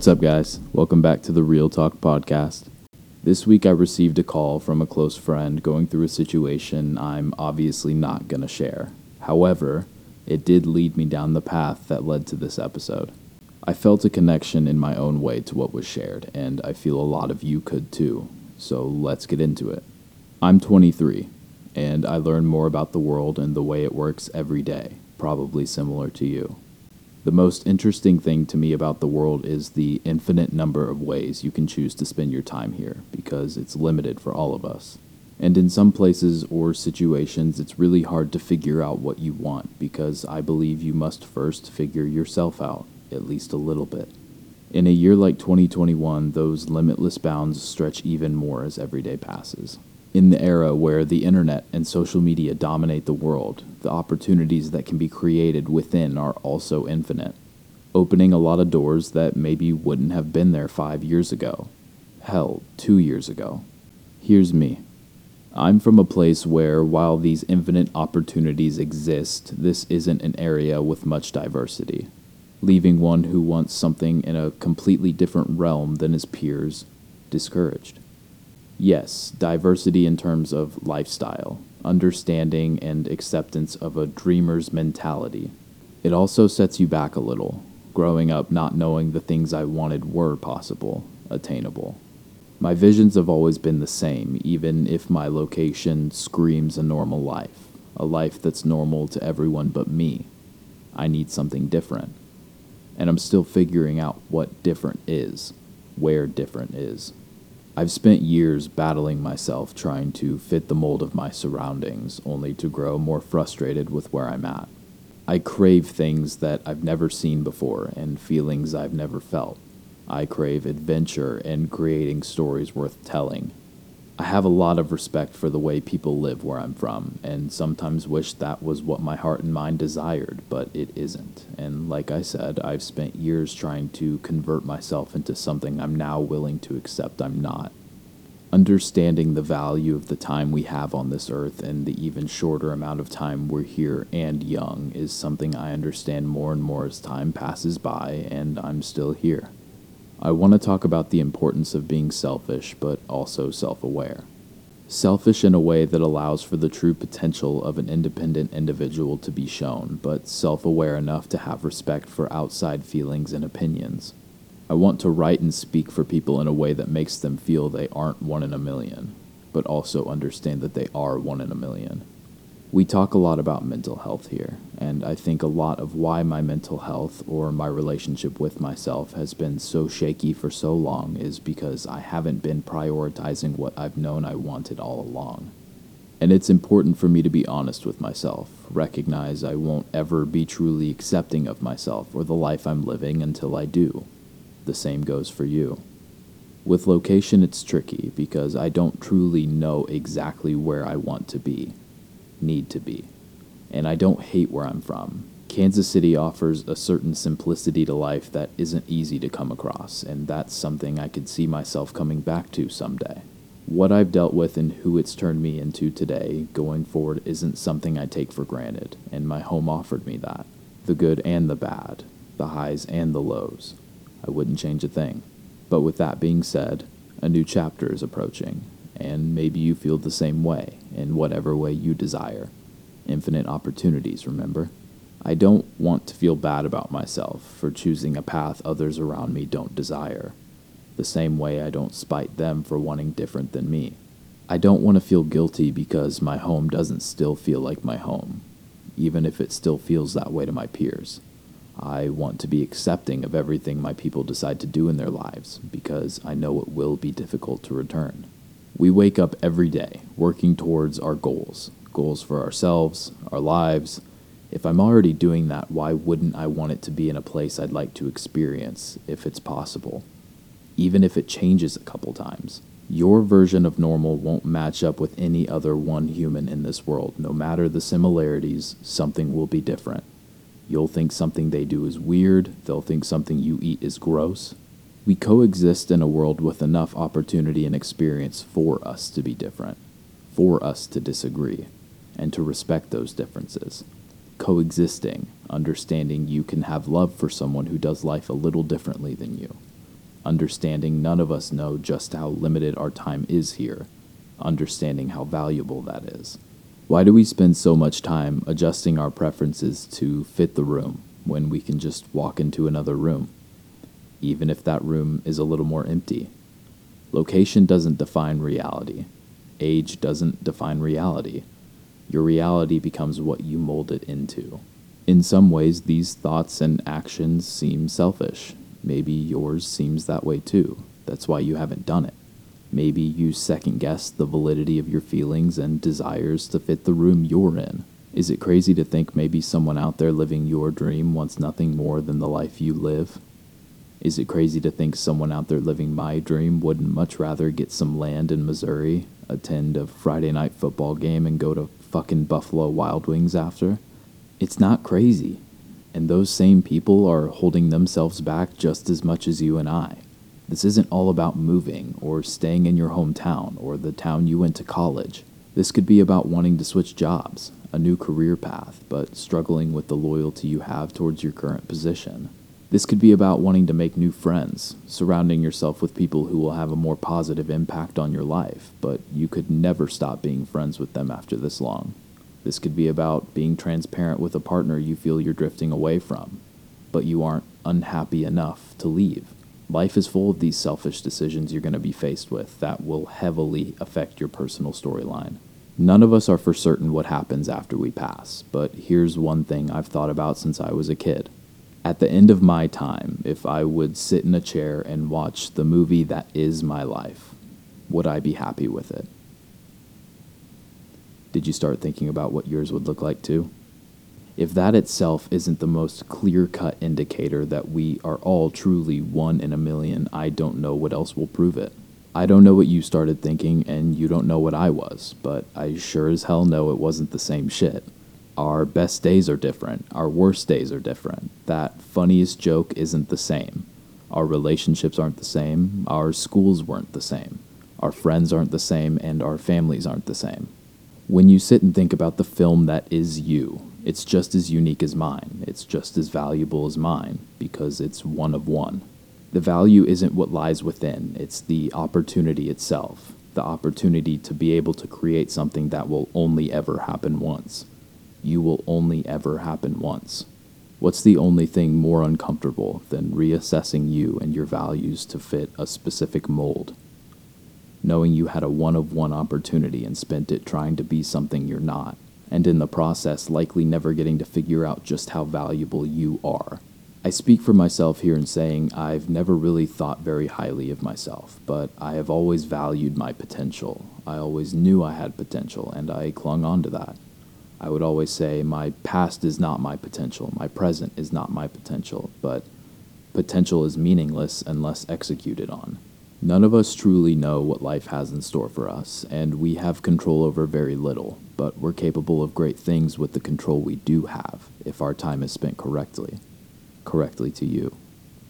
What's up, guys? Welcome back to the Real Talk Podcast. This week I received a call from a close friend going through a situation I'm obviously not going to share. However, it did lead me down the path that led to this episode. I felt a connection in my own way to what was shared, and I feel a lot of you could too. So let's get into it. I'm 23, and I learn more about the world and the way it works every day, probably similar to you. The most interesting thing to me about the world is the infinite number of ways you can choose to spend your time here, because it's limited for all of us. And in some places or situations, it's really hard to figure out what you want, because I believe you must first figure yourself out, at least a little bit. In a year like 2021, those limitless bounds stretch even more as every day passes. In the era where the internet and social media dominate the world, the opportunities that can be created within are also infinite, opening a lot of doors that maybe wouldn't have been there five years ago. Hell, two years ago. Here's me. I'm from a place where, while these infinite opportunities exist, this isn't an area with much diversity, leaving one who wants something in a completely different realm than his peers discouraged. Yes, diversity in terms of lifestyle, understanding and acceptance of a dreamer's mentality. It also sets you back a little, growing up not knowing the things I wanted were possible, attainable. My visions have always been the same, even if my location screams a normal life, a life that's normal to everyone but me. I need something different. And I'm still figuring out what different is, where different is. I've spent years battling myself trying to fit the mold of my surroundings, only to grow more frustrated with where I'm at. I crave things that I've never seen before and feelings I've never felt. I crave adventure and creating stories worth telling. I have a lot of respect for the way people live where I'm from, and sometimes wish that was what my heart and mind desired, but it isn't. And like I said, I've spent years trying to convert myself into something I'm now willing to accept I'm not. Understanding the value of the time we have on this earth and the even shorter amount of time we're here and young is something I understand more and more as time passes by and I'm still here. I want to talk about the importance of being selfish, but also self aware. Selfish in a way that allows for the true potential of an independent individual to be shown, but self aware enough to have respect for outside feelings and opinions. I want to write and speak for people in a way that makes them feel they aren't one in a million, but also understand that they are one in a million. We talk a lot about mental health here, and I think a lot of why my mental health or my relationship with myself has been so shaky for so long is because I haven't been prioritizing what I've known I wanted all along. And it's important for me to be honest with myself, recognize I won't ever be truly accepting of myself or the life I'm living until I do. The same goes for you. With location, it's tricky because I don't truly know exactly where I want to be need to be. And I don't hate where I'm from. Kansas City offers a certain simplicity to life that isn't easy to come across, and that's something I could see myself coming back to someday. What I've dealt with and who it's turned me into today, going forward, isn't something I take for granted, and my home offered me that. The good and the bad, the highs and the lows. I wouldn't change a thing. But with that being said, a new chapter is approaching, and maybe you feel the same way in whatever way you desire. Infinite opportunities, remember? I don't want to feel bad about myself for choosing a path others around me don't desire, the same way I don't spite them for wanting different than me. I don't want to feel guilty because my home doesn't still feel like my home, even if it still feels that way to my peers. I want to be accepting of everything my people decide to do in their lives because I know it will be difficult to return. We wake up every day working towards our goals, goals for ourselves, our lives. If I'm already doing that, why wouldn't I want it to be in a place I'd like to experience if it's possible? Even if it changes a couple times. Your version of normal won't match up with any other one human in this world. No matter the similarities, something will be different. You'll think something they do is weird, they'll think something you eat is gross, we coexist in a world with enough opportunity and experience for us to be different, for us to disagree, and to respect those differences. Coexisting, understanding you can have love for someone who does life a little differently than you. understanding none of us know just how limited our time is here, understanding how valuable that is. Why do we spend so much time adjusting our preferences to fit the room when we can just walk into another room, even if that room is a little more empty? Location doesn't define reality. Age doesn't define reality. Your reality becomes what you mold it into. In some ways, these thoughts and actions seem selfish. Maybe yours seems that way too. That's why you haven't done it. Maybe you second guess the validity of your feelings and desires to fit the room you're in. Is it crazy to think maybe someone out there living your dream wants nothing more than the life you live? Is it crazy to think someone out there living my dream wouldn't much rather get some land in Missouri, attend a Friday night football game, and go to fucking Buffalo Wild Wings after? It's not crazy. And those same people are holding themselves back just as much as you and I. This isn't all about moving or staying in your hometown or the town you went to college. This could be about wanting to switch jobs, a new career path, but struggling with the loyalty you have towards your current position. This could be about wanting to make new friends, surrounding yourself with people who will have a more positive impact on your life, but you could never stop being friends with them after this long. This could be about being transparent with a partner you feel you're drifting away from, but you aren't unhappy enough to leave. Life is full of these selfish decisions you're going to be faced with that will heavily affect your personal storyline. None of us are for certain what happens after we pass, but here's one thing I've thought about since I was a kid. At the end of my time, if I would sit in a chair and watch the movie that is my life, would I be happy with it? Did you start thinking about what yours would look like too? if that itself isn't the most clear cut indicator that we are all truly one in a million, I don't know what else will prove it. I don't know what you started thinking, and you don't know what I was, but I sure as hell know it wasn't the same shit. Our best days are different, our worst days are different. That funniest joke isn't the same. Our relationships aren't the same, our schools weren't the same, our friends aren't the same, and our families aren't the same. When you sit and think about the film that is you, it's just as unique as mine. It's just as valuable as mine because it's one of one. The value isn't what lies within, it's the opportunity itself. The opportunity to be able to create something that will only ever happen once. You will only ever happen once. What's the only thing more uncomfortable than reassessing you and your values to fit a specific mold? Knowing you had a one of one opportunity and spent it trying to be something you're not and in the process, likely never getting to figure out just how valuable you are. I speak for myself here in saying I've never really thought very highly of myself, but I have always valued my potential. I always knew I had potential, and I clung on to that. I would always say my past is not my potential, my present is not my potential, but potential is meaningless unless executed on. None of us truly know what life has in store for us, and we have control over very little, but we're capable of great things with the control we do have if our time is spent correctly. Correctly to you.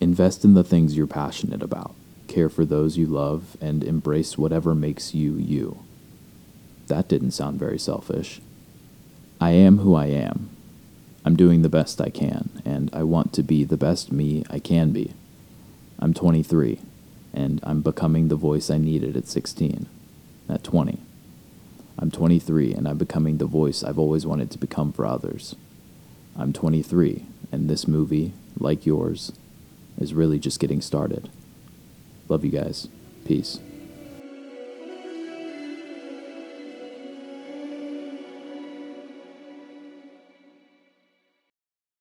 Invest in the things you're passionate about, care for those you love, and embrace whatever makes you you. That didn't sound very selfish. I am who I am. I'm doing the best I can, and I want to be the best me I can be. I'm 23 and I'm becoming the voice I needed at 16, at 20. I'm 23, and I'm becoming the voice I've always wanted to become for others. I'm 23, and this movie, like yours, is really just getting started. Love you guys. Peace.